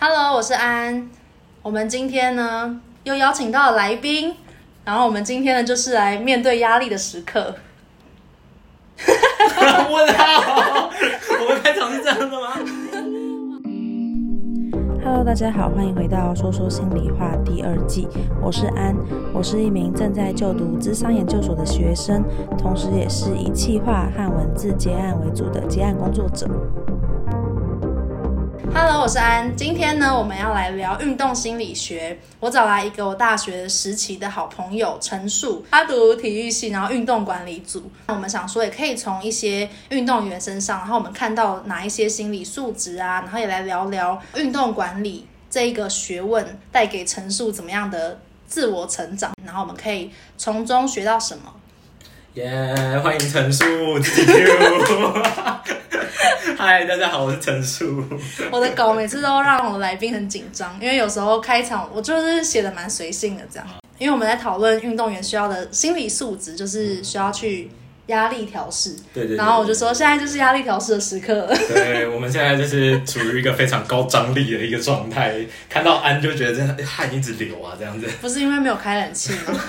Hello，我是安。我们今天呢又邀请到了来宾，然后我们今天呢就是来面对压力的时刻。问号，我们开场是这样的吗？Hello，大家好，欢迎回到说说心里话第二季。我是安，我是一名正在就读智商研究所的学生，同时也是以企划和文字接案为主的接案工作者。Hello，我是安。今天呢，我们要来聊运动心理学。我找来一个我大学时期的好朋友陈树，他读体育系，然后运动管理组。我们想说，也可以从一些运动员身上，然后我们看到哪一些心理素质啊，然后也来聊聊运动管理这一个学问带给陈树怎么样的自我成长，然后我们可以从中学到什么。耶，yeah, 欢迎陈树，自己 Q。嗨，大家好，我是陈叔。我的狗每次都让我的来宾很紧张，因为有时候开场我就是写的蛮随性的这样。因为我们在讨论运动员需要的心理素质，就是需要去压力调试。对，对对。然后我就说，现在就是压力调试的时刻。对，我们现在就是处于一个非常高张力的一个状态，看到安就觉得真的汗一直流啊，这样子。不是因为没有开冷气吗？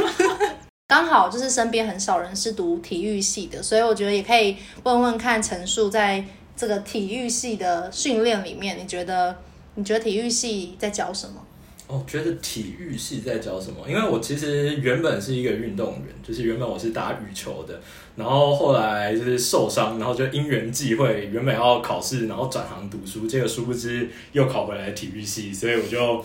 刚好就是身边很少人是读体育系的，所以我觉得也可以问问看陈述在。这个体育系的训练里面，你觉得你觉得体育系在教什么？哦，觉得体育系在教什么？因为我其实原本是一个运动员，就是原本我是打羽球的，然后后来就是受伤，然后就因缘际会，原本要考试，然后转行读书，结果殊不知又考回来体育系，所以我就。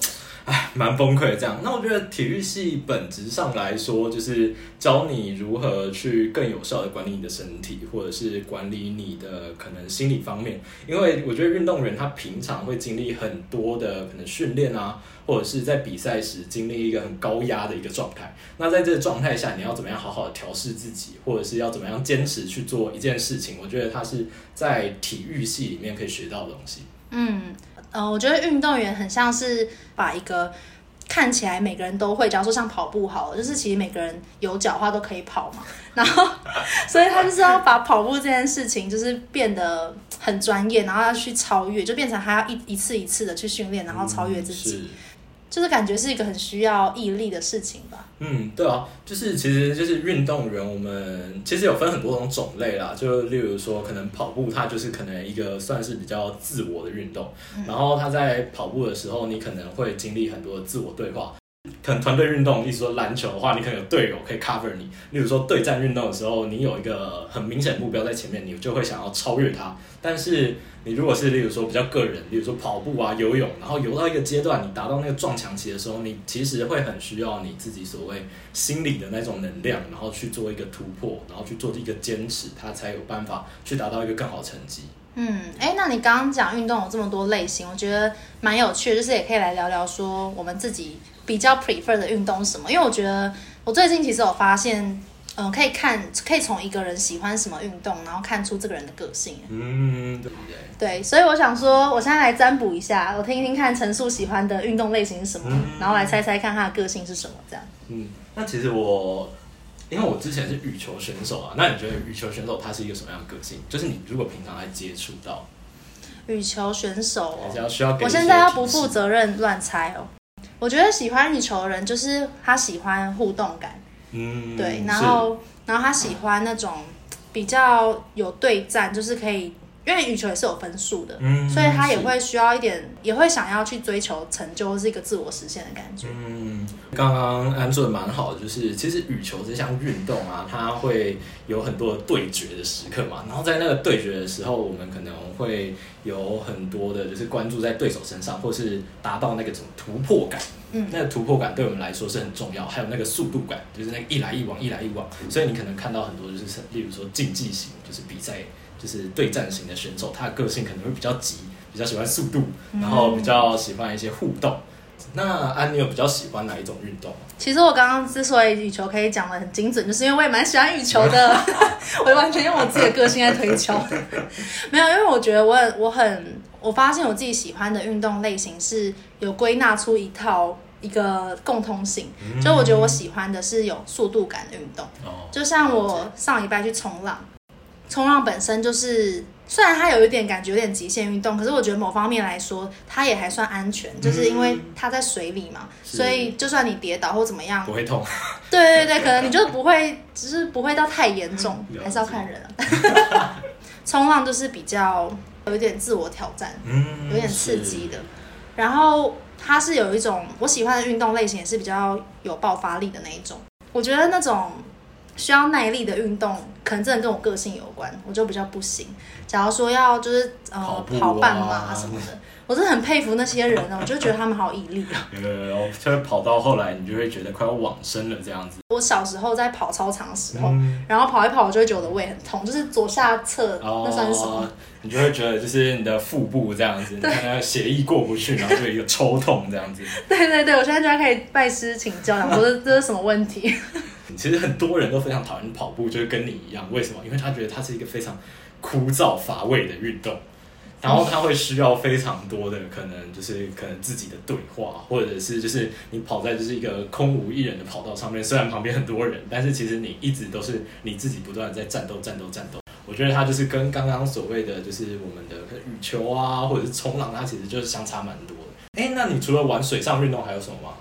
唉，蛮崩溃的这样。那我觉得体育系本质上来说，就是教你如何去更有效的管理你的身体，或者是管理你的可能心理方面。因为我觉得运动员他平常会经历很多的可能训练啊，或者是在比赛时经历一个很高压的一个状态。那在这个状态下，你要怎么样好好的调试自己，或者是要怎么样坚持去做一件事情？我觉得他是在体育系里面可以学到的东西。嗯。呃，我觉得运动员很像是把一个看起来每个人都会，假如说像跑步好了，就是其实每个人有脚的话都可以跑嘛，然后 所以他就是要把跑步这件事情就是变得很专业，然后要去超越，就变成他要一一次一次的去训练，然后超越自己。嗯就是感觉是一个很需要毅力的事情吧。嗯，对啊，就是其实就是运动员，我们其实有分很多种种类啦。就例如说，可能跑步，它就是可能一个算是比较自我的运动。嗯、然后他在跑步的时候，你可能会经历很多的自我对话。可能团队运动，例如说篮球的话，你可能有队友可以 cover 你。例如说对战运动的时候，你有一个很明显目标在前面，你就会想要超越他。但是你如果是例如说比较个人，例如说跑步啊、游泳，然后游到一个阶段，你达到那个撞墙期的时候，你其实会很需要你自己所谓心理的那种能量，然后去做一个突破，然后去做一个坚持，他才有办法去达到一个更好成绩。嗯，哎，那你刚刚讲运动有这么多类型，我觉得蛮有趣的，就是也可以来聊聊说我们自己比较 prefer 的运动是什么？因为我觉得我最近其实有发现。嗯，可以看，可以从一个人喜欢什么运动，然后看出这个人的个性。嗯，对不对？对，所以我想说，我现在来占卜一下，我听一听看陈述喜欢的运动类型是什么，嗯、然后来猜猜看他的个性是什么，这样。嗯，那其实我，因为我之前是羽球选手啊，那你觉得羽球选手他是一个什么样的个性？就是你如果平常来接触到羽球选手、哦，要需要，我现在要不负责任乱猜哦。我觉得喜欢羽球的人，就是他喜欢互动感。嗯，对，然后，然后他喜欢那种比较有对战，就是可以，因为羽球也是有分数的，嗯，所以他也会需要一点，也会想要去追求成就，是一个自我实现的感觉。嗯，刚刚安说的蛮好的，就是其实羽球这项运动啊，它会有很多的对决的时刻嘛，然后在那个对决的时候，我们可能会有很多的，就是关注在对手身上，或是达到那个种突破感。嗯，那个突破感对我们来说是很重要，还有那个速度感，就是那个一来一往，一来一往。所以你可能看到很多就是，例如说竞技型，就是比赛，就是对战型的选手，他的个性可能会比较急，比较喜欢速度，然后比较喜欢一些互动。嗯、那安，妮有比较喜欢哪一种运动？其实我刚刚之所以羽球可以讲的很精准，就是因为我也蛮喜欢羽球的，我完全用我自己的个性在推敲。没有，因为我觉得我很我很，我发现我自己喜欢的运动类型是有归纳出一套。一个共通性，就我觉得我喜欢的是有速度感的运动，嗯、就像我上礼拜去冲浪，冲浪本身就是。虽然它有一点感觉有点极限运动，可是我觉得某方面来说，它也还算安全，嗯、就是因为它在水里嘛，所以就算你跌倒或怎么样，不会痛。对对对，可能你就不会，只是不会到太严重，还是要看人啊。冲浪就是比较有一点自我挑战，嗯，有点刺激的。然后它是有一种我喜欢的运动类型，也是比较有爆发力的那一种。我觉得那种。需要耐力的运动，可能真的跟我个性有关，我就比较不行。假如说要就是呃跑，啊、跑半马什么的，我真的很佩服那些人呢，我就觉得他们好毅力啊。有有有，就会跑到后来，你就会觉得快要往生了这样子。我小时候在跑操场的时候，嗯、然后跑一跑，我就会觉得我的胃很痛，就是左下侧，哦、那算是什么？你就会觉得就是你的腹部这样子，对你看血液过不去，然后就有一个抽痛这样子。对对对，我现在就要可以拜师请教，我说这这是什么问题？其实很多人都非常讨厌跑步，就是跟你一样。为什么？因为他觉得它是一个非常枯燥乏味的运动，然后他会需要非常多的可能，就是可能自己的对话，或者是就是你跑在就是一个空无一人的跑道上面，虽然旁边很多人，但是其实你一直都是你自己不断在战斗、战斗、战斗。我觉得它就是跟刚刚所谓的就是我们的羽球啊，或者是冲浪，它其实就是相差蛮多的。哎，那你除了玩水上运动还有什么吗？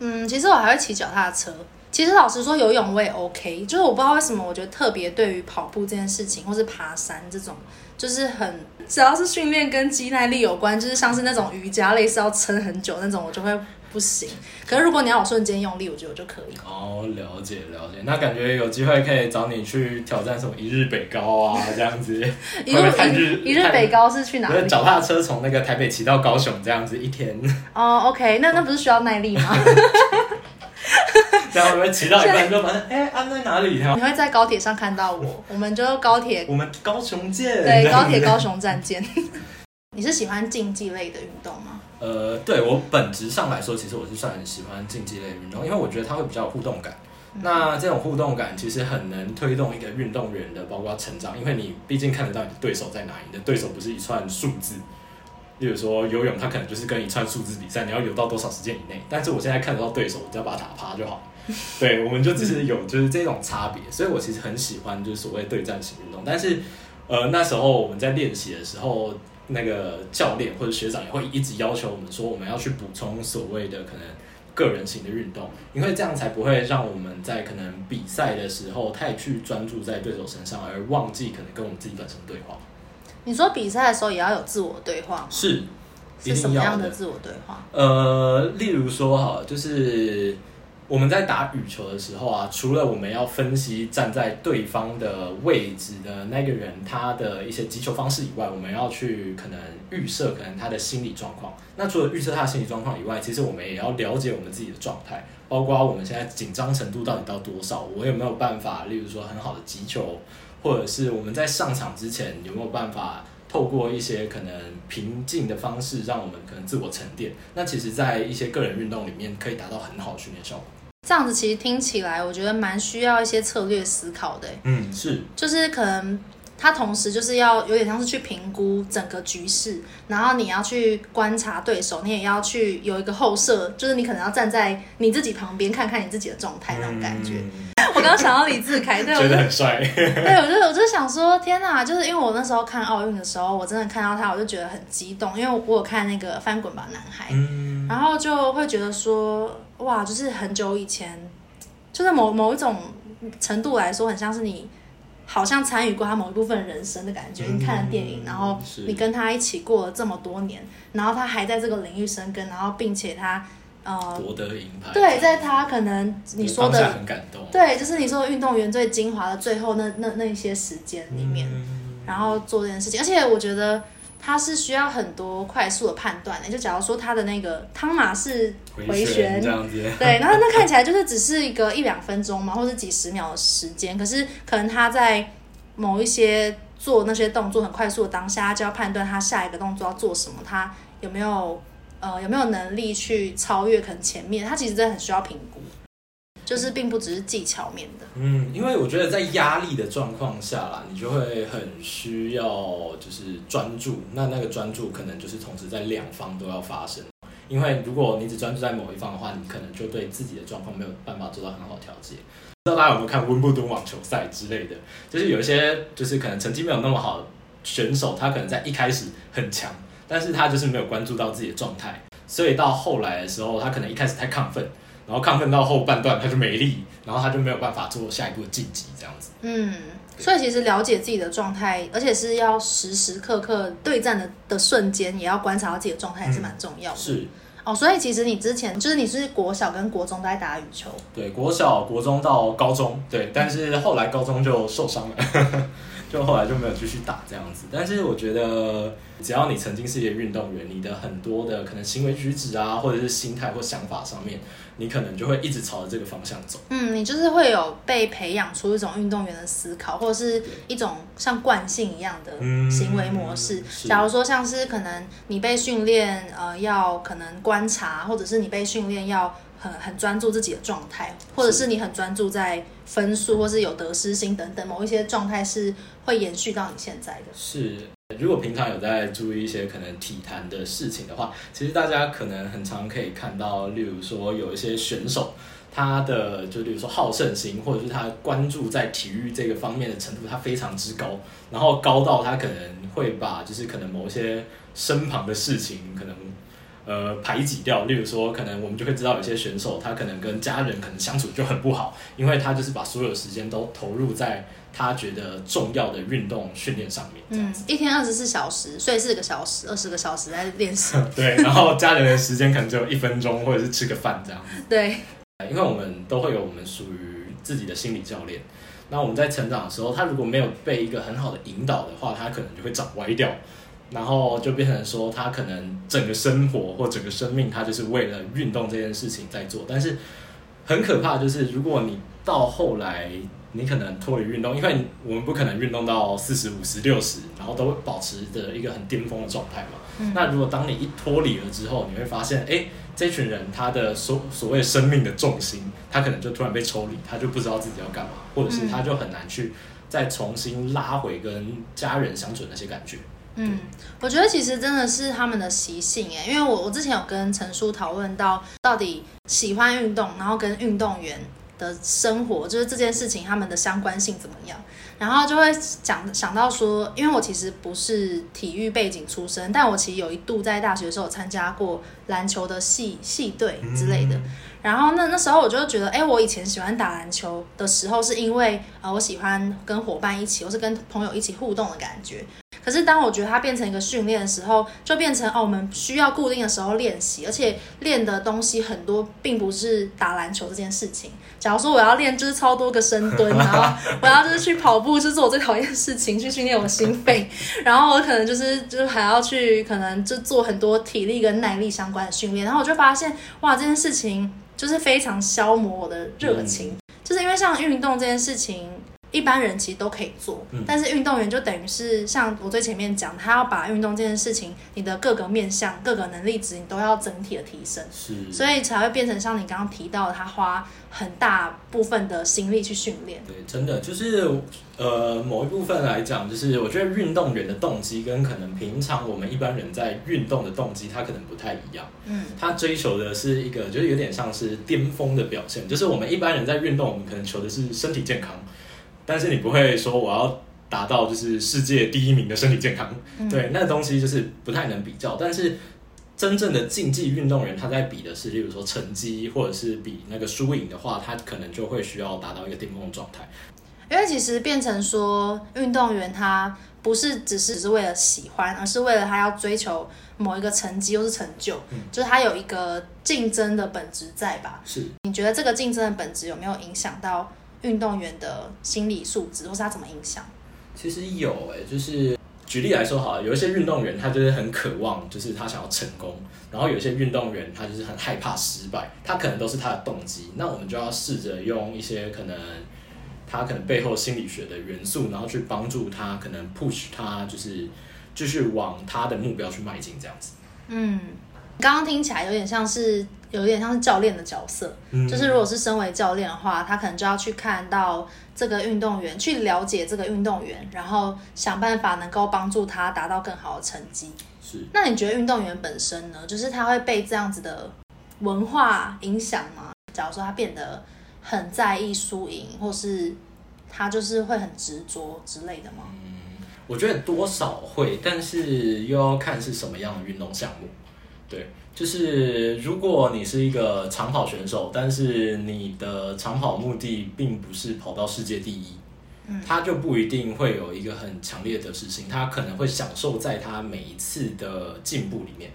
嗯，其实我还会骑脚踏车。其实老实说，游泳我也 OK，就是我不知道为什么，我觉得特别对于跑步这件事情，或是爬山这种，就是很只要是训练跟肌耐力有关，就是像是那种瑜伽类似要撑很久那种，我就会不行。可是如果你要我瞬间用力，我觉得我就可以。哦，了解了解，那感觉有机会可以找你去挑战什么一日北高啊这样子。一日一日北高是去哪里？脚踏车从那个台北骑到高雄这样子一天。哦，OK，那那不是需要耐力吗？然后我们骑到一半就发现，哎，安在哪里？你会在高铁上看到我，我们就高铁，我们高雄见。对，高铁高雄站见。你是喜欢竞技类的运动吗？呃，对我本质上来说，其实我是算很喜欢竞技类运动，因为我觉得它会比较有互动感。嗯、那这种互动感其实很能推动一个运动员的包括成长，因为你毕竟看得到你的对手在哪里，你的对手不是一串数字。例如说游泳，它可能就是跟一串数字比赛，你要游到多少时间以内。但是我现在看得到对手，我只要把他打趴就好。对，我们就只是有就是这种差别，所以我其实很喜欢就是所谓对战型运动。但是，呃，那时候我们在练习的时候，那个教练或者学长也会一直要求我们说，我们要去补充所谓的可能个人型的运动，因为这样才不会让我们在可能比赛的时候太去专注在对手身上，而忘记可能跟我们自己本身对话。你说比赛的时候也要有自我对话吗？是，是什么样的自我对话？呃，例如说哈，就是。我们在打羽球的时候啊，除了我们要分析站在对方的位置的那个人他的一些击球方式以外，我们要去可能预设可能他的心理状况。那除了预测他的心理状况以外，其实我们也要了解我们自己的状态，包括我们现在紧张程度到底到多少，我有没有办法，例如说很好的击球，或者是我们在上场之前有没有办法透过一些可能平静的方式，让我们可能自我沉淀。那其实，在一些个人运动里面，可以达到很好的训练效果。这样子其实听起来，我觉得蛮需要一些策略思考的。嗯，是，就是可能他同时就是要有点像是去评估整个局势，然后你要去观察对手，你也要去有一个后设，就是你可能要站在你自己旁边看看你自己的状态那种感觉。嗯、我刚刚想到李智凯，对，觉得很帅。对，我就我就想说，天哪！就是因为我那时候看奥运的时候，我真的看到他，我就觉得很激动，因为我有看那个翻滚吧男孩，嗯、然后就会觉得说。哇，就是很久以前，就是某某一种程度来说，很像是你好像参与过他某一部分人生的感觉。嗯、你看了电影，然后你跟他一起过了这么多年，然后他还在这个领域生根，然后并且他呃夺得银牌。对，在他可能你说的很感动，对，就是你说运动员最精华的最后那那那些时间里面，嗯、然后做这件事情，而且我觉得。它是需要很多快速的判断的，就假如说它的那个汤马是回旋，这样子，对，然后那看起来就是只是一个一两分钟嘛，或者几十秒的时间，可是可能他在某一些做那些动作很快速的当下，就要判断他下一个动作要做什么，他有没有呃有没有能力去超越可能前面，他其实真的很需要评估。就是并不只是技巧面的，嗯，因为我觉得在压力的状况下啦，你就会很需要就是专注，那那个专注可能就是同时在两方都要发生，因为如果你只专注在某一方的话，你可能就对自己的状况没有办法做到很好调节。不知道大家有没有看温布顿网球赛之类的？就是有一些就是可能成绩没有那么好的选手，他可能在一开始很强，但是他就是没有关注到自己的状态，所以到后来的时候，他可能一开始太亢奋。然后亢奋到后半段，他就没力，然后他就没有办法做下一步的晋级，这样子。嗯，所以其实了解自己的状态，而且是要时时刻刻对战的的瞬间，也要观察到自己的状态，也是蛮重要的。嗯、是哦，所以其实你之前就是你是国小跟国中都在打羽球，对，国小、国中到高中，对，但是后来高中就受伤了。就后来就没有继续打这样子，但是我觉得只要你曾经是一个运动员，你的很多的可能行为举止啊，或者是心态或想法上面，你可能就会一直朝着这个方向走。嗯，你就是会有被培养出一种运动员的思考，或者是一种像惯性一样的行为模式。嗯，假如说像是可能你被训练呃要可能观察，或者是你被训练要。很很专注自己的状态，或者是你很专注在分数，或是有得失心等等某一些状态是会延续到你现在的。是，如果平常有在注意一些可能体坛的事情的话，其实大家可能很常可以看到，例如说有一些选手，他的就例如说好胜心，或者是他关注在体育这个方面的程度，他非常之高，然后高到他可能会把就是可能某些身旁的事情可能。呃，排挤掉，例如说，可能我们就会知道有些选手，他可能跟家人可能相处就很不好，因为他就是把所有的时间都投入在他觉得重要的运动训练上面。嗯，一天二十四小时，睡四个小时，二十个小时在练习。对，然后家人的时间可能只有一分钟，或者是吃个饭这样子。对，因为我们都会有我们属于自己的心理教练。那我们在成长的时候，他如果没有被一个很好的引导的话，他可能就会长歪掉。然后就变成说，他可能整个生活或整个生命，他就是为了运动这件事情在做。但是很可怕，就是如果你到后来，你可能脱离运动，因为我们不可能运动到四十五十六十，然后都保持着一个很巅峰的状态嘛。那如果当你一脱离了之后，你会发现，哎，这群人他的所所谓生命的重心，他可能就突然被抽离，他就不知道自己要干嘛，或者是他就很难去再重新拉回跟家人相处的那些感觉。我觉得其实真的是他们的习性诶，因为我我之前有跟陈叔讨论到，到底喜欢运动，然后跟运动员的生活，就是这件事情他们的相关性怎么样，然后就会讲想到说，因为我其实不是体育背景出身，但我其实有一度在大学的时候参加过篮球的系系队之类的，然后那那时候我就觉得，哎，我以前喜欢打篮球的时候，是因为呃我喜欢跟伙伴一起，或是跟朋友一起互动的感觉。可是当我觉得它变成一个训练的时候，就变成哦，我们需要固定的时候练习，而且练的东西很多，并不是打篮球这件事情。假如说我要练就是超多个深蹲，然后我要就是去跑步，就是我最讨厌的事情，去训练我心肺，然后我可能就是就是还要去可能就做很多体力跟耐力相关的训练，然后我就发现哇，这件事情就是非常消磨我的热情，就是因为像运动这件事情。一般人其实都可以做，嗯、但是运动员就等于是像我最前面讲，他要把运动这件事情，你的各个面向、各个能力值，你都要整体的提升，是，所以才会变成像你刚刚提到的，他花很大部分的心力去训练。对，真的就是呃，某一部分来讲，就是我觉得运动员的动机跟可能平常我们一般人在运动的动机，他可能不太一样。嗯，他追求的是一个，就是有点像是巅峰的表现，就是我们一般人在运动，我们可能求的是身体健康。但是你不会说我要达到就是世界第一名的身体健康，嗯、对，那个东西就是不太能比较。但是真正的竞技运动员，他在比的是，例如说成绩，或者是比那个输赢的话，他可能就会需要达到一个巅峰的状态。因为其实变成说，运动员他不是只是只是为了喜欢，而是为了他要追求某一个成绩或是成就，嗯、就是他有一个竞争的本质在吧？是。你觉得这个竞争的本质有没有影响到？运动员的心理素质，或是他怎么影响？其实有诶、欸，就是举例来说好了，有一些运动员他就是很渴望，就是他想要成功，然后有一些运动员他就是很害怕失败，他可能都是他的动机。那我们就要试着用一些可能他可能背后心理学的元素，然后去帮助他，可能 push 他，就是继续往他的目标去迈进，这样子。嗯。刚刚听起来有点像是有点像是教练的角色，嗯、就是如果是身为教练的话，他可能就要去看到这个运动员，去了解这个运动员，然后想办法能够帮助他达到更好的成绩。是。那你觉得运动员本身呢？就是他会被这样子的文化影响吗？假如说他变得很在意输赢，或是他就是会很执着之类的吗？嗯，我觉得多少会，但是又要看是什么样的运动项目。对，就是如果你是一个长跑选手，但是你的长跑目的并不是跑到世界第一，嗯，他就不一定会有一个很强烈的事情，他可能会享受在他每一次的进步里面。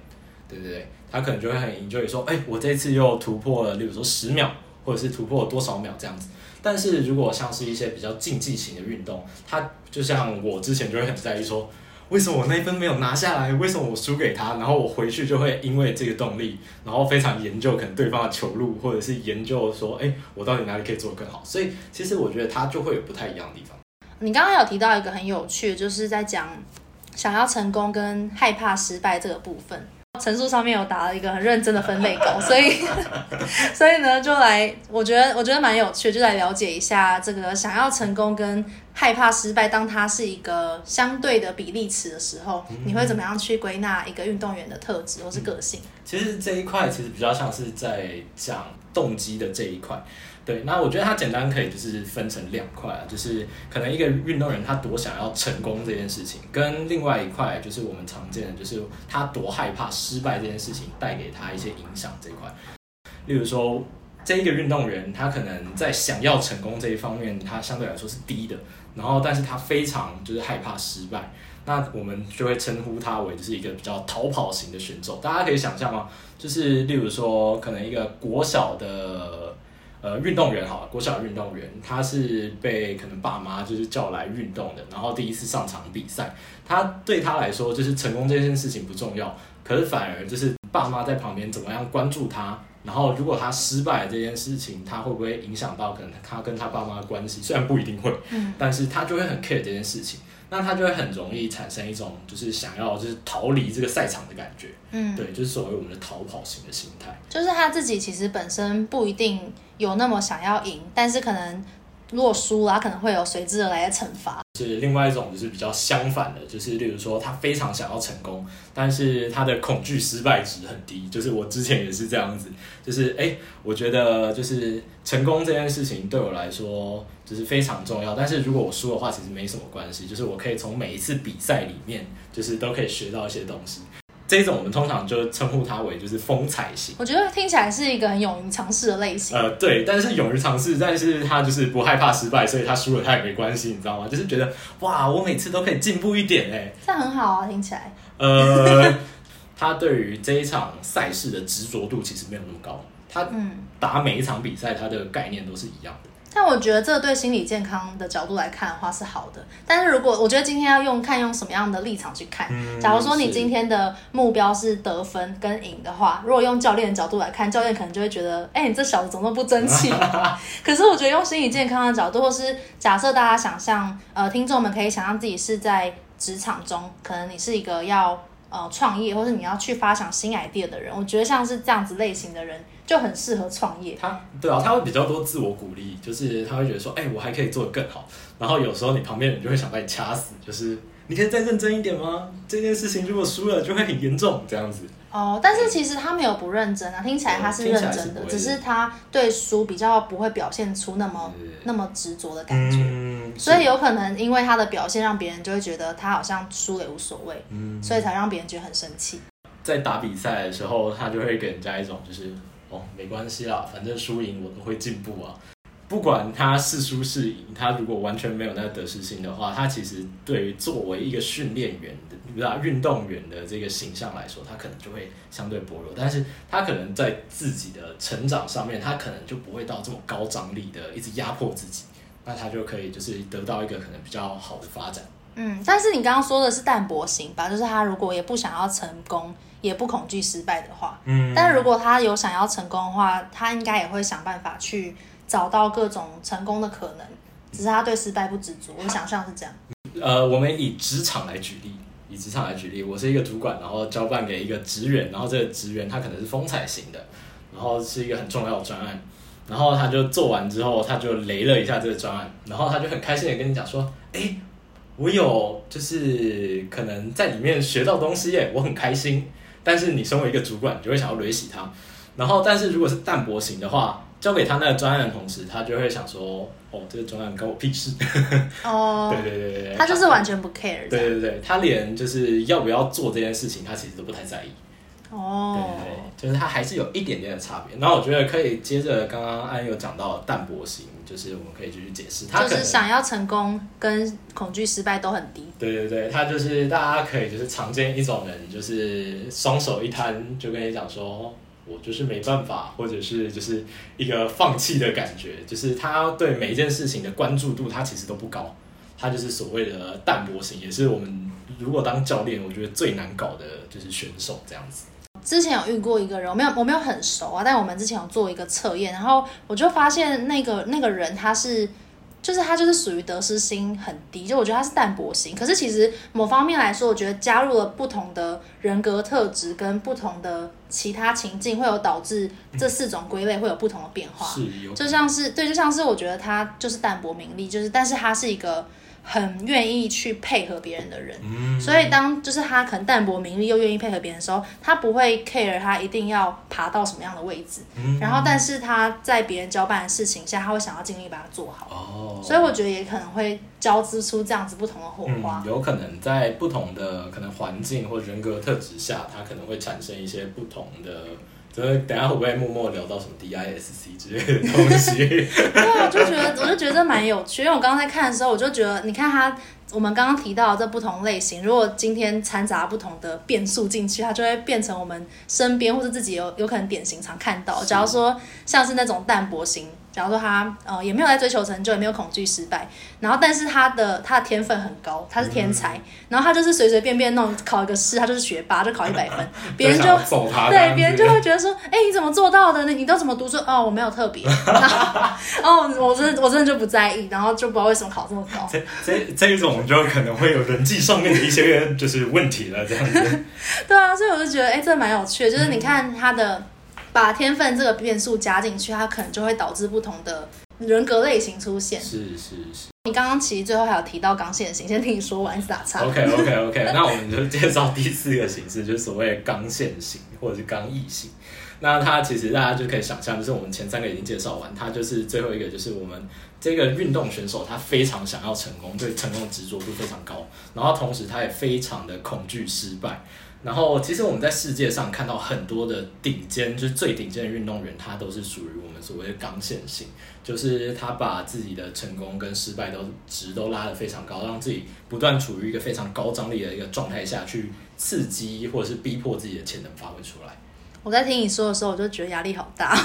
对对对，他可能就会很 enjoy 说，哎，我这次又突破了，例如说十秒，或者是突破了多少秒这样子。但是如果像是一些比较竞技型的运动，他就像我之前就会很在意说，为什么我那一分没有拿下来？为什么我输给他？然后我回去就会因为这个动力，然后非常研究可能对方的球路，或者是研究说，哎，我到底哪里可以做得更好？所以其实我觉得他就会有不太一样的地方。你刚刚有提到一个很有趣，就是在讲想要成功跟害怕失败这个部分。陈述上面有打了一个很认真的分类稿，所以所以呢，就来，我觉得我觉得蛮有趣，就来了解一下这个想要成功跟害怕失败，当它是一个相对的比例词的时候，你会怎么样去归纳一个运动员的特质或是个性？其实这一块其实比较像是在讲动机的这一块。对，那我觉得它简单可以就是分成两块啊，就是可能一个运动员他多想要成功这件事情，跟另外一块就是我们常见的就是他多害怕失败这件事情带给他一些影响这一块。例如说，这一个运动员他可能在想要成功这一方面，他相对来说是低的，然后但是他非常就是害怕失败，那我们就会称呼他为就是一个比较逃跑型的选手。大家可以想象吗？就是例如说，可能一个国小的。呃，运动员哈，国小运动员，他是被可能爸妈就是叫来运动的，然后第一次上场比赛，他对他来说就是成功这件事情不重要，可是反而就是爸妈在旁边怎么样关注他，然后如果他失败这件事情，他会不会影响到可能他跟他爸妈的关系？虽然不一定会，嗯，但是他就会很 care 这件事情。那他就会很容易产生一种就是想要就是逃离这个赛场的感觉，嗯，对，就是所谓我们的逃跑型的心态。就是他自己其实本身不一定有那么想要赢，但是可能如果输了，他可能会有随之而来的惩罚。是另外一种就是比较相反的，就是例如说他非常想要成功，但是他的恐惧失败值很低。就是我之前也是这样子，就是哎，我觉得就是成功这件事情对我来说。就是非常重要，但是如果我输的话，其实没什么关系。就是我可以从每一次比赛里面，就是都可以学到一些东西。这一种我们通常就称呼它为就是风采型。我觉得听起来是一个很勇于尝试的类型。呃，对，但是勇于尝试，但是他就是不害怕失败，所以他输了他也没关系，你知道吗？就是觉得哇，我每次都可以进步一点，哎，这很好啊，听起来。呃，他对于这一场赛事的执着度其实没有那么高。他打每一场比赛，他的概念都是一样的。但我觉得这对心理健康的角度来看的话是好的。但是如果我觉得今天要用看用什么样的立场去看，假如说你今天的目标是得分跟赢的话，如果用教练的角度来看，教练可能就会觉得，哎，你这小子怎么那么不争气？可是我觉得用心理健康的角度，或是假设大家想象，呃，听众们可以想象自己是在职场中，可能你是一个要呃创业，或是你要去发展新 idea 的人，我觉得像是这样子类型的人。就很适合创业。他对啊，他会比较多自我鼓励，就是他会觉得说，哎、我还可以做得更好。然后有时候你旁边人就会想把你掐死，就是你可以再认真一点吗？这件事情如果输了就会很严重，这样子。哦，但是其实他没有不认真啊，听起来他是认真的，是只是他对输比较不会表现出那么那么执着的感觉。嗯，所以有可能因为他的表现，让别人就会觉得他好像输了也无所谓，嗯，所以才让别人觉得很生气。在打比赛的时候，他就会给人家一种就是。哦，没关系啦，反正输赢我都会进步啊。不管他是输是赢，他如果完全没有那个得失心的话，他其实对于作为一个训练员的，不是啊，运动员的这个形象来说，他可能就会相对薄弱。但是他可能在自己的成长上面，他可能就不会到这么高张力的一直压迫自己，那他就可以就是得到一个可能比较好的发展。嗯，但是你刚刚说的是淡泊型吧？就是他如果也不想要成功。也不恐惧失败的话，嗯，但如果他有想要成功的话，他应该也会想办法去找到各种成功的可能，只是他对失败不知足。我想象是这样。呃，我们以职场来举例，以职场来举例，我是一个主管，然后交办给一个职员，然后这个职员他可能是风采型的，然后是一个很重要的专案，然后他就做完之后，他就雷了一下这个专案，然后他就很开心的跟你讲说，哎，我有就是可能在里面学到东西耶，我很开心。但是你身为一个主管，你就会想要雷死他，然后但是如果是淡泊型的话，交给他那个专案的同时，他就会想说。哦，这个专案关我屁事。哦，对对对对，他就是完全不 care。对对对，他连就是要不要做这件事情，他其实都不太在意。哦，对对对，就是他还是有一点点的差别。然后我觉得可以接着刚刚安有讲到淡泊型，就是我们可以继续解释，他就是想要成功跟恐惧失败都很低。对对对，他就是大家可以就是常见一种人，就是双手一摊就跟你讲说。我就是没办法，或者是就是一个放弃的感觉，就是他对每一件事情的关注度，他其实都不高，他就是所谓的淡泊型，也是我们如果当教练，我觉得最难搞的就是选手这样子。之前有遇过一个人，我没有我没有很熟啊，但我们之前有做一个测验，然后我就发现那个那个人他是。就是他就是属于得失心很低，就我觉得他是淡泊型。可是其实某方面来说，我觉得加入了不同的人格特质跟不同的其他情境，会有导致这四种归类会有不同的变化。是，就像是对，就像是我觉得他就是淡泊名利，就是但是他是一个。很愿意去配合别人的人，嗯、所以当就是他可能淡泊名利又愿意配合别人的时候，他不会 care 他一定要爬到什么样的位置，嗯、然后但是他在别人交办的事情下，他会想要尽力把它做好。哦，所以我觉得也可能会交织出这样子不同的火花。嗯、有可能在不同的可能环境或人格特质下，他可能会产生一些不同的。所以等下会不会默默聊到什么 DISC 之类的 东西？对啊，我就觉得，我就觉得这蛮有趣。因为我刚刚在看的时候，我就觉得，你看他，我们刚刚提到这不同类型，如果今天掺杂不同的变数进去，它就会变成我们身边或者自己有有可能典型常看到。假如说像是那种淡泊型。假如说他呃也没有在追求成就，也没有恐惧失败，然后但是他的他的天分很高，他是天才，嗯、然后他就是随随便便弄考一个试，他就是学霸，就考一百分，别人就对别人就会觉得说，哎、欸，你怎么做到的呢？你都怎么读书？哦，我没有特别，然后哦，我真的我真的就不在意，然后就不知道为什么考这么高。这这这一种就可能会有人际上面的一些就是问题了，这样子。对啊，所以我就觉得，哎、欸，这蛮有趣的，就是你看他的。把天分这个变数加进去，它可能就会导致不同的人格类型出现。是是是。你刚刚其实最后还有提到刚性型，先听你说完，是打岔。OK OK OK，那我们就介绍第四个形式，就是所谓刚线型或者是刚毅型。那它其实大家就可以想象，就是我们前三个已经介绍完，它就是最后一个，就是我们这个运动选手，他非常想要成功，对成功的执着度非常高，然后同时他也非常的恐惧失败。然后，其实我们在世界上看到很多的顶尖，就是最顶尖的运动员，他都是属于我们所谓的刚线型，就是他把自己的成功跟失败都值都拉得非常高，让自己不断处于一个非常高张力的一个状态下去刺激或者是逼迫自己的潜能发挥出来。我在听你说的时候，我就觉得压力好大。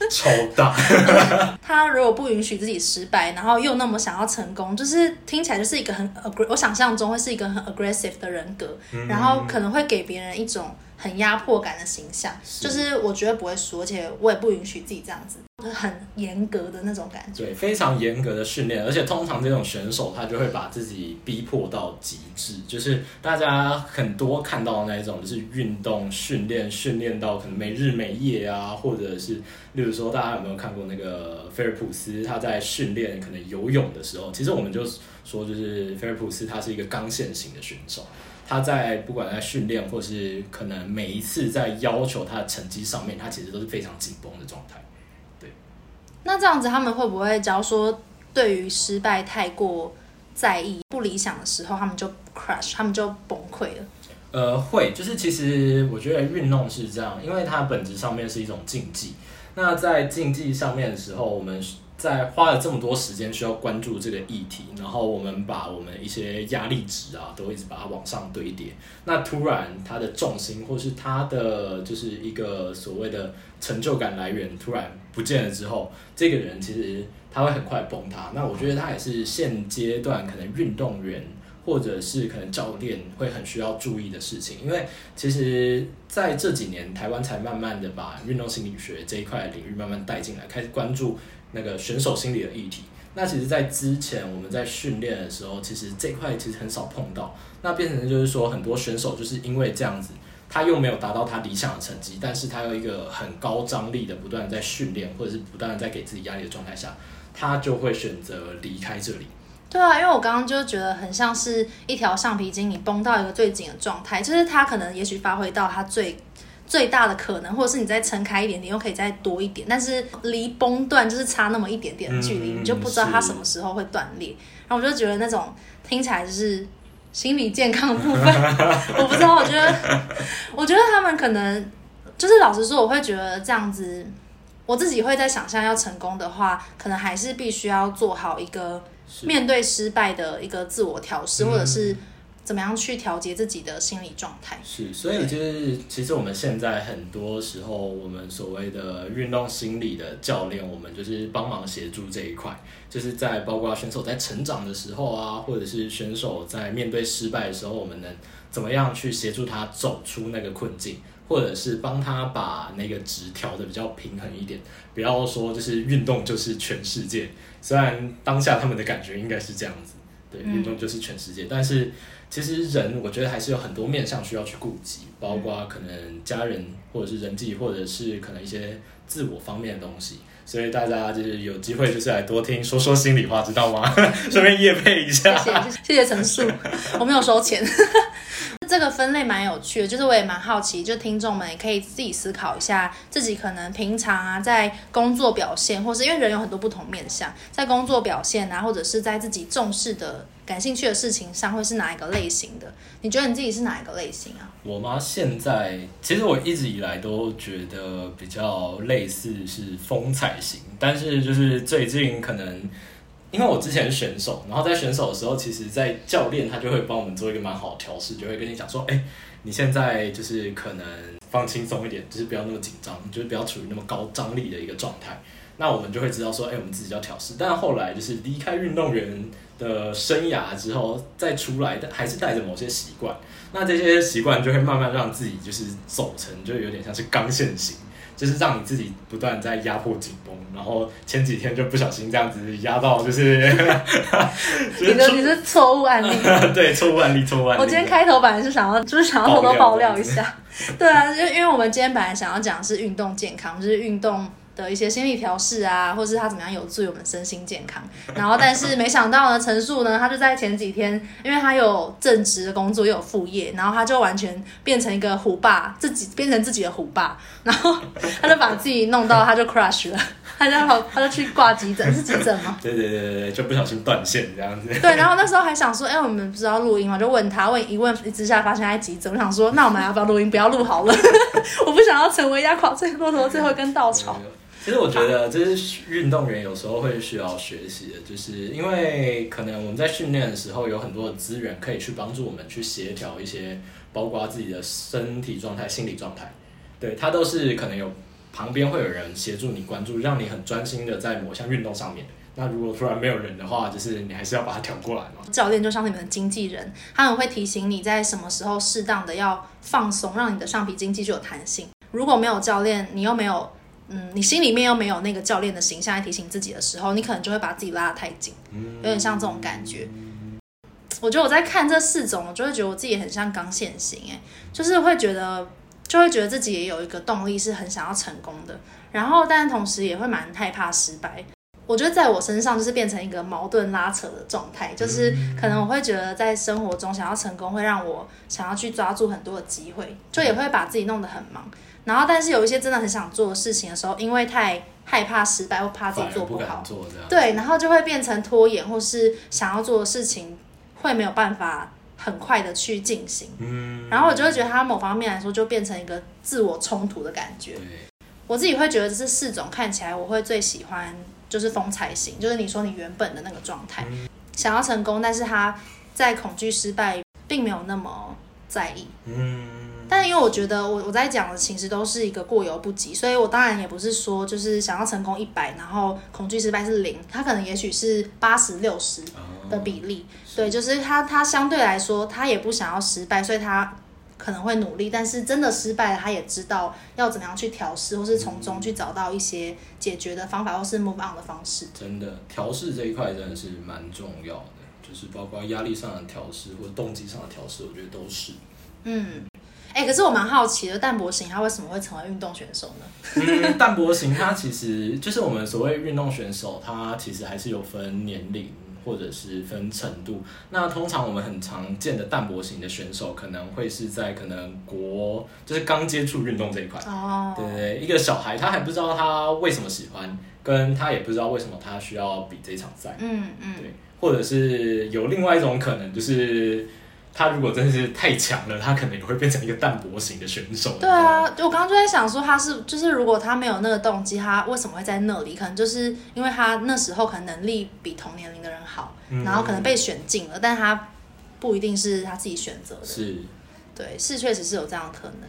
超大 他如果不允许自己失败，然后又那么想要成功，就是听起来就是一个很 aggressive，我想象中会是一个很 aggressive 的人格，嗯、然后可能会给别人一种很压迫感的形象。是就是我绝对不会输，而且我也不允许自己这样子。很严格的那种感觉，对，非常严格的训练，而且通常这种选手他就会把自己逼迫到极致，就是大家很多看到的那一种，就是运动训练训练到可能没日没夜啊，或者是例如说大家有没有看过那个菲尔普斯他在训练可能游泳的时候，其实我们就说就是菲尔普斯他是一个刚线型的选手，他在不管在训练或是可能每一次在要求他的成绩上面，他其实都是非常紧绷的状态。那这样子，他们会不会，只要说对于失败太过在意、不理想的时候，他们就 crash，他们就崩溃了？呃，会，就是其实我觉得运动是这样，因为它本质上面是一种竞技。那在竞技上面的时候，我们在花了这么多时间需要关注这个议题，然后我们把我们一些压力值啊，都一直把它往上堆叠。那突然它的重心，或是它的就是一个所谓的成就感来源突然不见了之后，这个人其实他会很快崩塌。那我觉得他也是现阶段可能运动员或者是可能教练会很需要注意的事情，因为其实在这几年台湾才慢慢的把运动心理学这一块领域慢慢带进来，开始关注那个选手心理的议题。那其实，在之前我们在训练的时候，其实这块其实很少碰到。那变成就是说，很多选手就是因为这样子，他又没有达到他理想的成绩，但是他有一个很高张力的不断在训练，或者是不断在给自己压力的状态下，他就会选择离开这里。对啊，因为我刚刚就觉得很像是一条橡皮筋，你绷到一个最紧的状态，就是他可能也许发挥到他最最大的可能，或者是你再撑开一点点，又可以再多一点，但是离崩断就是差那么一点点的距离，嗯、你就不知道它什么时候会断裂。然后我就觉得那种听起来就是心理健康的部分，我不知道，我觉得我觉得他们可能就是老实说，我会觉得这样子，我自己会在想象要成功的话，可能还是必须要做好一个。面对失败的一个自我调试，或者是怎么样去调节自己的心理状态。是，所以就是其实我们现在很多时候，我们所谓的运动心理的教练，我们就是帮忙协助这一块，就是在包括选手在成长的时候啊，或者是选手在面对失败的时候，我们能怎么样去协助他走出那个困境。或者是帮他把那个值调的比较平衡一点，不要说就是运动就是全世界。虽然当下他们的感觉应该是这样子，对，运动就是全世界。但是其实人，我觉得还是有很多面向需要去顾及，包括可能家人，或者是人际，或者是可能一些自我方面的东西。所以大家就是有机会就是来多听说说心里话，知道吗？顺便夜配一下。谢谢谢谢陈述，我没有收钱。这个分类蛮有趣的，就是我也蛮好奇，就听众们也可以自己思考一下，自己可能平常啊在工作表现，或是因为人有很多不同面向，在工作表现啊，或者是在自己重视的、感兴趣的事情上，会是哪一个类型的？你觉得你自己是哪一个类型啊？我妈？现在其实我一直以来都觉得比较类似是风采型，但是就是最近可能。因为我之前是选手，然后在选手的时候，其实，在教练他就会帮我们做一个蛮好的调试，就会跟你讲说，哎，你现在就是可能放轻松一点，就是不要那么紧张，就是不要处于那么高张力的一个状态。那我们就会知道说，哎，我们自己要调试。但后来就是离开运动员的生涯之后，再出来的还是带着某些习惯，那这些习惯就会慢慢让自己就是走成，就有点像是刚线型。就是让你自己不断在压迫紧绷，然后前几天就不小心这样子压到，就是，你的你是错误案例，对，错误案例，错误案例。我今天开头本来是想要，就是想要偷偷爆料一下，对啊，就因为我们今天本来想要讲的是运动健康，就是运动。的一些心理调试啊，或是他怎么样有助于我们身心健康。然后，但是没想到呢，陈述呢，他就在前几天，因为他有正职的工作，又有副业，然后他就完全变成一个虎爸，自己变成自己的虎爸，然后他就把自己弄到他就 crash 了，他就跑，他就去挂急诊，是急诊吗？对对对对对，就不小心断线这样子。对，然后那时候还想说，哎、欸，我们不是要录音嘛？就问他，问一问之下发现他在急诊，我想说，那我们要不要录音？不要录好了，我不想要成为压垮最骆驼最后一根稻草。其实我觉得这是运动员有时候会需要学习的，就是因为可能我们在训练的时候有很多的资源可以去帮助我们去协调一些，包括自己的身体状态、心理状态，对，它都是可能有旁边会有人协助你关注，让你很专心的在某项运动上面。那如果突然没有人的话，就是你还是要把它调过来嘛。教练就像你们的经纪人，他们会提醒你在什么时候适当的要放松，让你的上皮经济具有弹性。如果没有教练，你又没有。嗯，你心里面又没有那个教练的形象来提醒自己的时候，你可能就会把自己拉得太紧，有点像这种感觉。我觉得我在看这四种，我就会觉得我自己很像刚线型，哎，就是会觉得，就会觉得自己也有一个动力，是很想要成功的。然后，但同时也会蛮害怕失败。我觉得在我身上就是变成一个矛盾拉扯的状态，就是可能我会觉得在生活中想要成功，会让我想要去抓住很多的机会，就也会把自己弄得很忙。然后，但是有一些真的很想做的事情的时候，因为太害怕失败或怕自己做不好，不对，然后就会变成拖延，或是想要做的事情会没有办法很快的去进行。嗯，然后我就会觉得它某方面来说就变成一个自我冲突的感觉。我自己会觉得这是四种看起来我会最喜欢，就是风采型，就是你说你原本的那个状态，嗯、想要成功，但是他在恐惧失败，并没有那么在意。嗯。但因为我觉得我我在讲的其实都是一个过犹不及，所以我当然也不是说就是想要成功一百，然后恐惧失败是零，他可能也许是八十六十的比例，对，就是他他相对来说他也不想要失败，所以他可能会努力，但是真的失败了，他也知道要怎么样去调试，或是从中去找到一些解决的方法，或是 move on 的方式。真的，调试这一块真的是蛮重要的，就是包括压力上的调试或者动机上的调试，我觉得都是。嗯，哎、欸，可是我蛮好奇的，淡泊型他为什么会成为运动选手呢？嗯，淡泊型他其实就是我们所谓运动选手，他其实还是有分年龄。或者是分程度，那通常我们很常见的淡泊型的选手，可能会是在可能国就是刚接触运动这一块，哦，对对对，一个小孩他还不知道他为什么喜欢，跟他也不知道为什么他需要比这场赛，嗯嗯，对，或者是有另外一种可能就是。他如果真的是太强了，他可能也会变成一个淡薄型的选手。对啊，我刚刚就在想说，他是就是如果他没有那个动机，他为什么会在那里？可能就是因为他那时候可能能力比同年龄的人好，嗯、然后可能被选进了，但他不一定是他自己选择的。是，对，是确实是有这样的可能。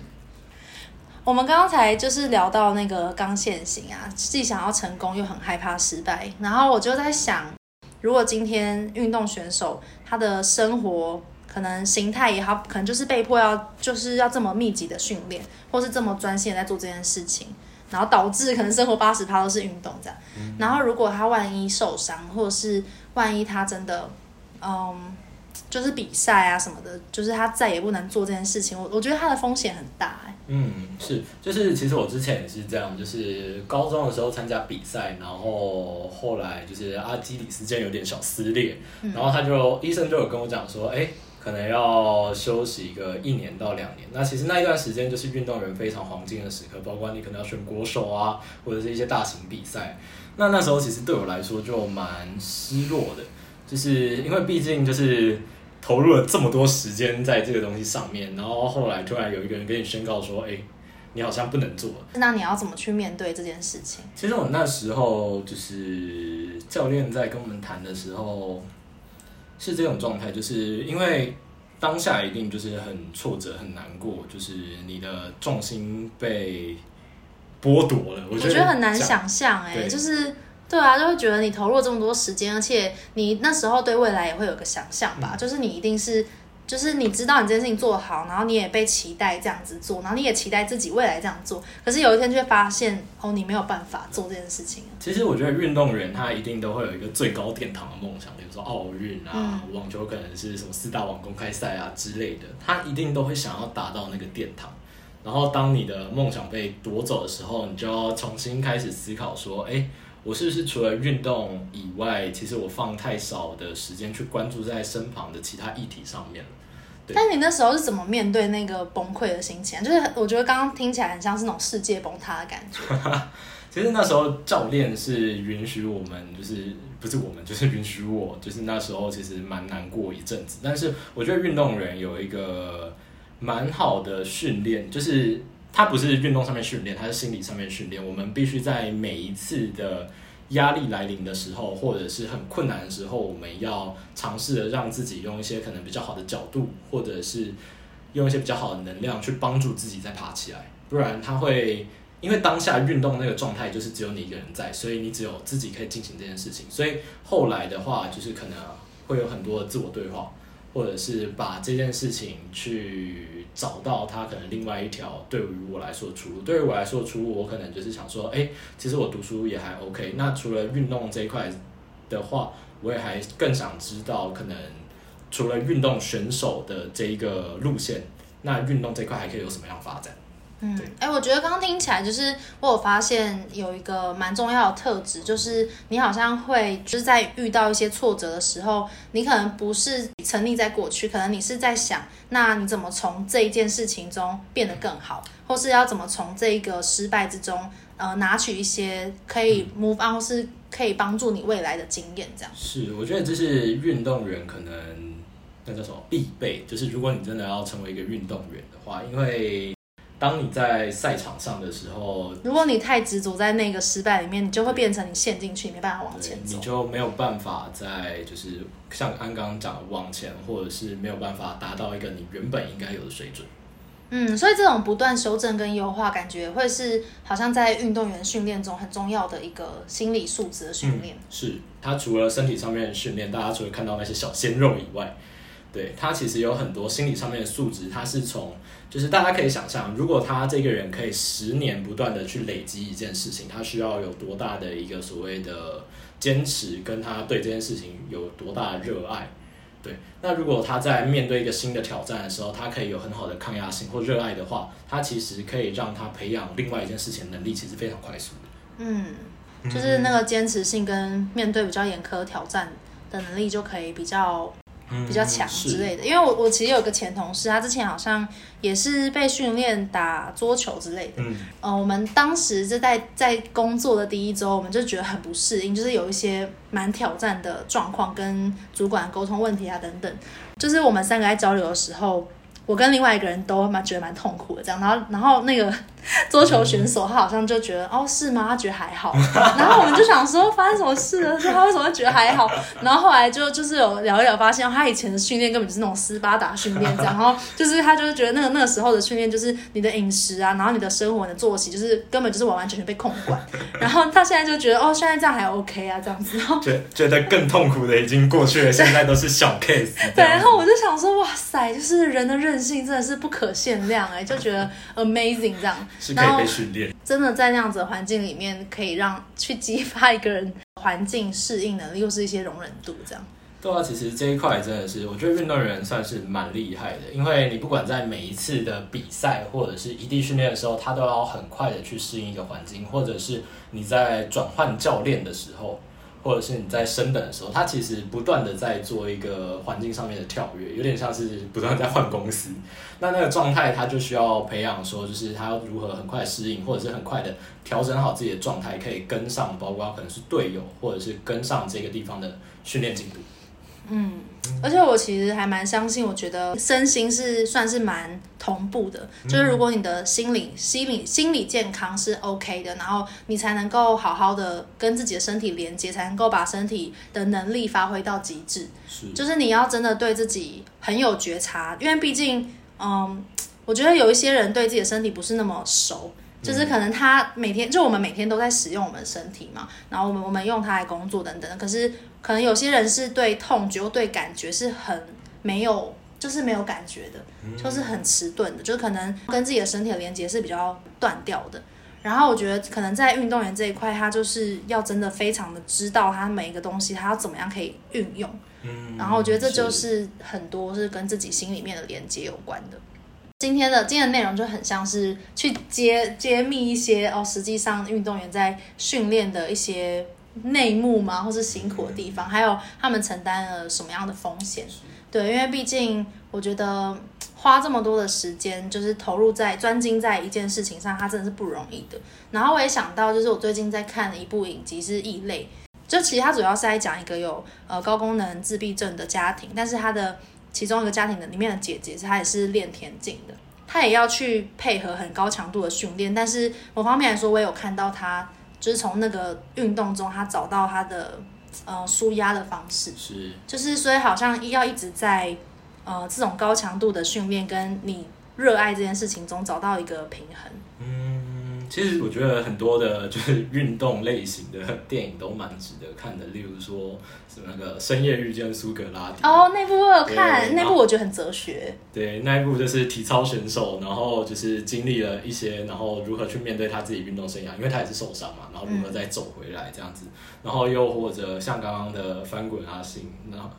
我们刚刚才就是聊到那个刚线型啊，既想要成功又很害怕失败，然后我就在想，如果今天运动选手他的生活。可能形态也好，可能就是被迫要就是要这么密集的训练，或是这么专心的在做这件事情，然后导致可能生活八十趴都是运动这样。嗯、然后如果他万一受伤，或者是万一他真的，嗯，就是比赛啊什么的，就是他再也不能做这件事情，我我觉得他的风险很大哎。嗯，是，就是其实我之前也是这样，就是高中的时候参加比赛，然后后来就是阿基里斯腱有点小撕裂，嗯、然后他就医生就有跟我讲说，哎。可能要休息一个一年到两年，那其实那一段时间就是运动员非常黄金的时刻，包括你可能要选国手啊，或者是一些大型比赛。那那时候其实对我来说就蛮失落的，就是因为毕竟就是投入了这么多时间在这个东西上面，然后后来突然有一个人跟你宣告说，哎，你好像不能做。那你要怎么去面对这件事情？其实我那时候就是教练在跟我们谈的时候。是这种状态，就是因为当下一定就是很挫折、很难过，就是你的重心被剥夺了。我觉得，很难想象，哎，就是对啊，就会觉得你投入了这么多时间，而且你那时候对未来也会有个想象吧，嗯、就是你一定是。就是你知道你这件事情做好，然后你也被期待这样子做，然后你也期待自己未来这样做。可是有一天就会发现，哦，你没有办法做这件事情。其实我觉得运动员他一定都会有一个最高殿堂的梦想，比如说奥运啊，嗯、网球可能是什么四大网公开赛啊之类的，他一定都会想要达到那个殿堂。然后当你的梦想被夺走的时候，你就要重新开始思考说，哎，我是不是除了运动以外，其实我放太少的时间去关注在身旁的其他议题上面了。但你那时候是怎么面对那个崩溃的心情？就是我觉得刚刚听起来很像是那种世界崩塌的感觉。其实那时候教练是允许我们，就是不是我们，就是允许我，就是那时候其实蛮难过一阵子。但是我觉得运动员有一个蛮好的训练，就是它不是运动上面训练，它是心理上面训练。我们必须在每一次的。压力来临的时候，或者是很困难的时候，我们要尝试的让自己用一些可能比较好的角度，或者是用一些比较好的能量去帮助自己再爬起来。不然他会因为当下运动那个状态就是只有你一个人在，所以你只有自己可以进行这件事情。所以后来的话，就是可能会有很多的自我对话。或者是把这件事情去找到他可能另外一条对于我来说的出路。对于我来说的出路，我可能就是想说，哎，其实我读书也还 OK。那除了运动这一块的话，我也还更想知道，可能除了运动选手的这一个路线，那运动这块还可以有什么样发展？嗯，哎、欸，我觉得刚刚听起来就是我有发现有一个蛮重要的特质，就是你好像会就是在遇到一些挫折的时候，你可能不是沉溺在过去，可能你是在想，那你怎么从这一件事情中变得更好，或是要怎么从这一个失败之中，呃，拿取一些可以 move on，或是可以帮助你未来的经验，这样。是，我觉得这是运动员可能那叫什么必备，就是如果你真的要成为一个运动员的话，因为。当你在赛场上的时候，如果你太执着在那个失败里面，你就会变成你陷进去，你没办法往前走，你就没有办法在就是像安刚刚讲的往前，或者是没有办法达到一个你原本应该有的水准。嗯，所以这种不断修正跟优化，感觉会是好像在运动员训练中很重要的一个心理素质的训练。嗯，是他除了身体上面的训练，大家除了看到那些小鲜肉以外。对，他其实有很多心理上面的素质，他是从就是大家可以想象，如果他这个人可以十年不断的去累积一件事情，他需要有多大的一个所谓的坚持，跟他对这件事情有多大的热爱。对，那如果他在面对一个新的挑战的时候，他可以有很好的抗压性或热爱的话，他其实可以让他培养另外一件事情的能力，其实非常快速。嗯，就是那个坚持性跟面对比较严苛挑战的能力，就可以比较。比较强之类的，因为我我其实有一个前同事，他之前好像也是被训练打桌球之类的。嗯，呃，我们当时就在在工作的第一周，我们就觉得很不适应，就是有一些蛮挑战的状况，跟主管沟通问题啊等等。就是我们三个在交流的时候，我跟另外一个人都蛮觉得蛮痛苦的，这样。然后然后那个。桌球选手，他好像就觉得哦，是吗？他觉得还好，然后我们就想说发生什么事了？说他为什么会觉得还好？然后后来就就是有聊一聊，发现他以前的训练根本就是那种斯巴达训练这样，然后就是他就是觉得那个那个时候的训练就是你的饮食啊，然后你的生活、你的作息，就是根本就是完完全全被控管。然后他现在就觉得哦，现在这样还 OK 啊，这样子。然后觉觉得更痛苦的已经过去了，现在都是小 case。对，然后我就想说，哇塞，就是人的韧性真的是不可限量哎，就觉得 amazing 这样。是可以被训练，真的在那样子的环境里面，可以让去激发一个人环境适应能力，又是一些容忍度，这样。对啊，其实这一块真的是，我觉得运动员算是蛮厉害的，因为你不管在每一次的比赛或者是异地训练的时候，他都要很快的去适应一个环境，或者是你在转换教练的时候。或者是你在升等的时候，他其实不断的在做一个环境上面的跳跃，有点像是不断在换公司。那那个状态，他就需要培养说，就是他如何很快适应，或者是很快的调整好自己的状态，可以跟上，包括可能是队友，或者是跟上这个地方的训练进度。嗯，而且我其实还蛮相信，我觉得身心是算是蛮同步的。就是如果你的心理、心理、心理健康是 OK 的，然后你才能够好好的跟自己的身体连接，才能够把身体的能力发挥到极致。是，就是你要真的对自己很有觉察，因为毕竟，嗯，我觉得有一些人对自己的身体不是那么熟。就是可能他每天就我们每天都在使用我们身体嘛，然后我们我们用它来工作等等。可是可能有些人是对痛觉、对感觉是很没有，就是没有感觉的，就是很迟钝的，就是可能跟自己的身体的连接是比较断掉的。然后我觉得可能在运动员这一块，他就是要真的非常的知道他每一个东西，他要怎么样可以运用。嗯，然后我觉得这就是很多是跟自己心里面的连接有关的。今天的今天的内容就很像是去揭揭秘一些哦，实际上运动员在训练的一些内幕嘛，或是辛苦的地方，还有他们承担了什么样的风险。对，因为毕竟我觉得花这么多的时间，就是投入在专精在一件事情上，它真的是不容易的。然后我也想到，就是我最近在看的一部影集是《异类》，就其实它主要是在讲一个有呃高功能自闭症的家庭，但是他的。其中一个家庭的里面的姐姐，她也是练田径的，她也要去配合很高强度的训练。但是某方面来说，我也有看到她，就是从那个运动中，她找到她的呃舒压的方式。是，就是所以好像要一直在呃这种高强度的训练跟你热爱这件事情中找到一个平衡。嗯，其实我觉得很多的 就是运动类型的电影都蛮值得看的，例如说。是那个深夜遇见苏格拉底哦，那部我有看，那部我觉得很哲学。对，那一部就是体操选手，然后就是经历了一些，然后如何去面对他自己运动生涯，因为他也是受伤嘛，然后如何再走回来这样子，嗯、然后又或者像刚刚的翻滚阿信，然后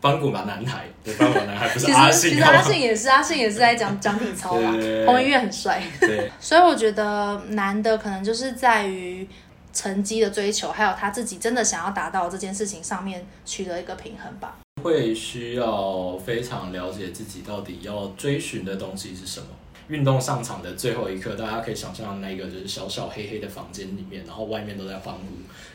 翻滚吧男孩，对，翻滚男孩不是阿信，其实阿信也是，阿信也是在讲讲体操嘛，彭于晏很帅，对，所以我觉得男的可能就是在于。成绩的追求，还有他自己真的想要达到这件事情上面取得一个平衡吧。会需要非常了解自己到底要追寻的东西是什么。运动上场的最后一刻，大家可以想象那个就是小小黑黑的房间里面，然后外面都在欢呼。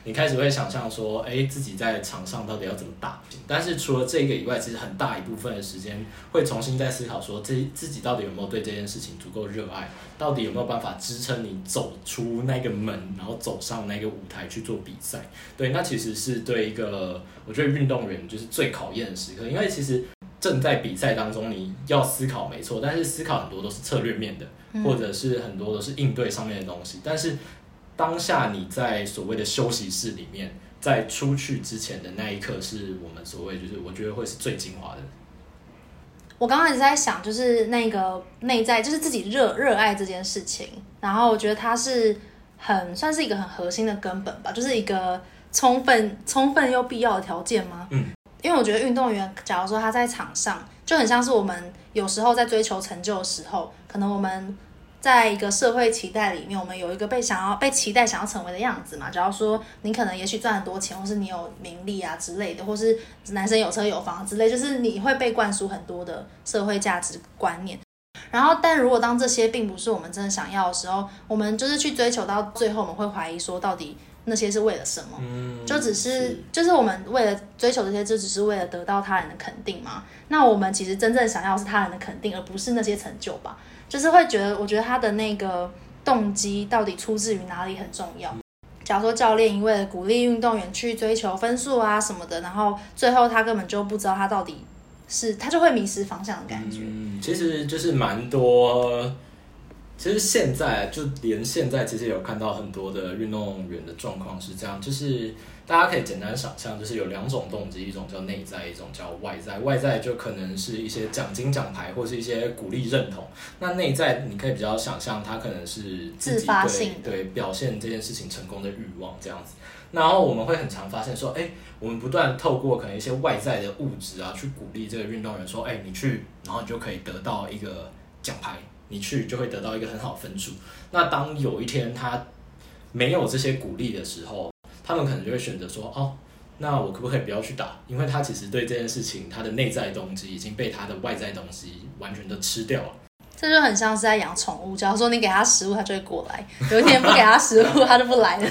你开始会想象说，哎，自己在场上到底要怎么打？但是除了这个以外，其实很大一部分的时间会重新再思考说，自自己到底有没有对这件事情足够热爱，到底有没有办法支撑你走出那个门，然后走上那个舞台去做比赛。对，那其实是对一个我觉得运动员就是最考验的时刻，因为其实。正在比赛当中，你要思考没错，但是思考很多都是策略面的，或者是很多都是应对上面的东西。但是当下你在所谓的休息室里面，在出去之前的那一刻，是我们所谓就是我觉得会是最精华的。我刚刚一直在想，就是那个内在，就是自己热热爱这件事情。然后我觉得它是很算是一个很核心的根本吧，就是一个充分、充分又必要的条件吗？嗯，因为我觉得运动员，假如说他在场上，就很像是我们有时候在追求成就的时候，可能我们。在一个社会期待里面，我们有一个被想要被期待想要成为的样子嘛。假如说你可能也许赚很多钱，或是你有名利啊之类的，或是男生有车有房之类，就是你会被灌输很多的社会价值观念。然后，但如果当这些并不是我们真的想要的时候，我们就是去追求到最后，我们会怀疑说，到底那些是为了什么？嗯，就只是，是就是我们为了追求这些，就只是为了得到他人的肯定吗？那我们其实真正想要是他人的肯定，而不是那些成就吧。就是会觉得，我觉得他的那个动机到底出自于哪里很重要。假如说教练为了鼓励运动员去追求分数啊什么的，然后最后他根本就不知道他到底是，他就会迷失方向的感觉。嗯，其实就是蛮多。其实现在就连现在，其实有看到很多的运动员的状况是这样，就是。大家可以简单想象，就是有两种动机，一种叫内在，一种叫外在。外在就可能是一些奖金、奖牌，或是一些鼓励、认同。那内在，你可以比较想象，它可能是自己对自发性对表现这件事情成功的欲望这样子。然后我们会很常发现说，哎，我们不断透过可能一些外在的物质啊，去鼓励这个运动员说，哎，你去，然后你就可以得到一个奖牌，你去就会得到一个很好分数。那当有一天他没有这些鼓励的时候，他们可能就会选择说，哦，那我可不可以不要去打？因为他其实对这件事情，他的内在动机已经被他的外在东西完全都吃掉了。这就很像是在养宠物，假如说你给它食物，它就会过来；有一天不给它食物，它就不来了。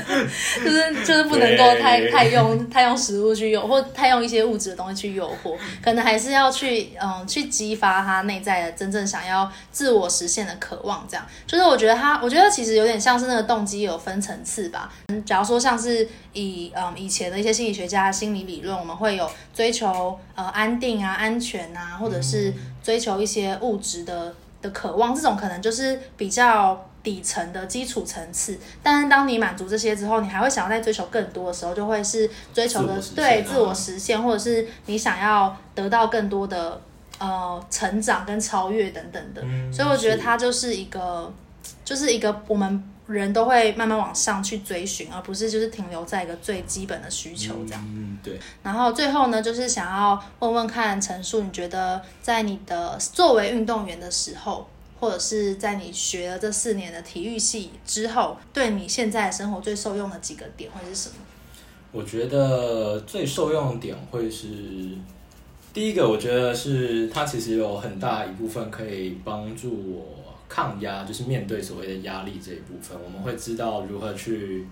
就是就是不能够太太用太用食物去诱，或太用一些物质的东西去诱惑，可能还是要去嗯去激发他内在的真正想要自我实现的渴望。这样就是我觉得他，我觉得其实有点像是那个动机有分层次吧。假如说像是以嗯以前的一些心理学家的心理理论，我们会有追求呃安定啊、安全啊，或者是追求一些物质的。的渴望，这种可能就是比较底层的基础层次。但是当你满足这些之后，你还会想要再追求更多的时候，就会是追求的自对自我实现，或者是你想要得到更多的呃成长跟超越等等的。嗯，所以我觉得它就是一个，就是一个我们。人都会慢慢往上去追寻，而不是就是停留在一个最基本的需求这样。嗯，对。然后最后呢，就是想要问问看陈述，你觉得在你的作为运动员的时候，或者是在你学了这四年的体育系之后，对你现在的生活最受用的几个点会是什么？我觉得最受用的点会是第一个，我觉得是它其实有很大一部分可以帮助我。抗压就是面对所谓的压力这一部分，我们会知道如何去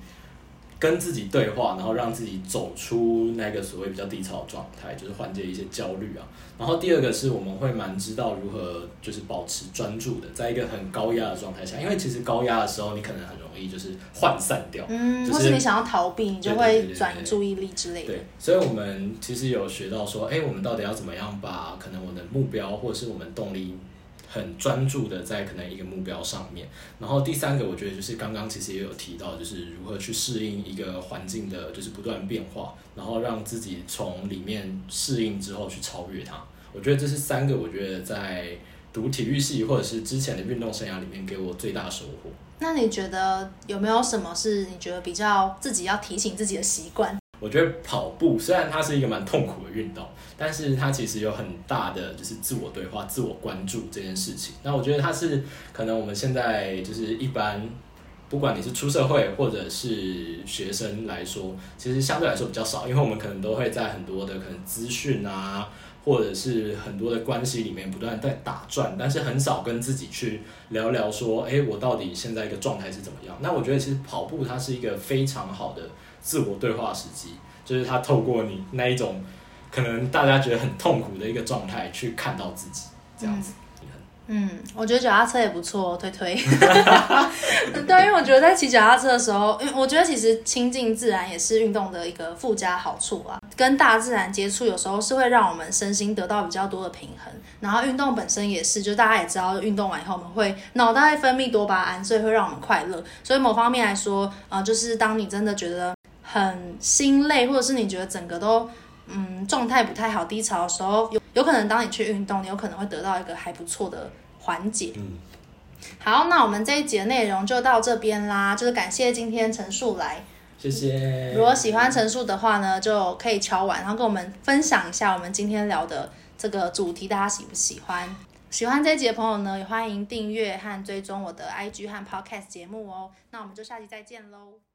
跟自己对话，然后让自己走出那个所谓比较低潮的状态，就是缓解一些焦虑啊。然后第二个是我们会蛮知道如何就是保持专注的，在一个很高压的状态下，因为其实高压的时候你可能很容易就是涣散掉，嗯，就是、或是你想要逃避，你就会转移注意力之类的。对，所以我们其实有学到说，哎，我们到底要怎么样把可能我的目标或者是我们动力。很专注的在可能一个目标上面，然后第三个我觉得就是刚刚其实也有提到，就是如何去适应一个环境的，就是不断变化，然后让自己从里面适应之后去超越它。我觉得这是三个我觉得在读体育系或者是之前的运动生涯里面给我最大收获。那你觉得有没有什么是你觉得比较自己要提醒自己的习惯？我觉得跑步虽然它是一个蛮痛苦的运动，但是它其实有很大的就是自我对话、自我关注这件事情。那我觉得它是可能我们现在就是一般，不管你是出社会或者是学生来说，其实相对来说比较少，因为我们可能都会在很多的可能资讯啊，或者是很多的关系里面不断在打转，但是很少跟自己去聊聊说，哎，我到底现在一个状态是怎么样？那我觉得其实跑步它是一个非常好的。自我对话时机，就是他透过你那一种可能大家觉得很痛苦的一个状态，去看到自己这样子。嗯，我觉得脚踏车也不错，推推。对，因为我觉得在骑脚踏车的时候，因为我觉得其实亲近自然也是运动的一个附加好处啊。跟大自然接触，有时候是会让我们身心得到比较多的平衡。然后运动本身也是，就大家也知道，运动完以后我们会脑袋分泌多巴胺，所以会让我们快乐。所以某方面来说，啊、呃，就是当你真的觉得。很心累，或者是你觉得整个都嗯状态不太好、低潮的时候，有有可能当你去运动，你有可能会得到一个还不错的缓解。嗯，好，那我们这一集的内容就到这边啦，就是感谢今天陈述来，谢谢。如果喜欢陈述的话呢，就可以敲完，然后跟我们分享一下我们今天聊的这个主题，大家喜不喜欢？喜欢这一集的朋友呢，也欢迎订阅和追踪我的 IG 和 Podcast 节目哦。那我们就下期再见喽。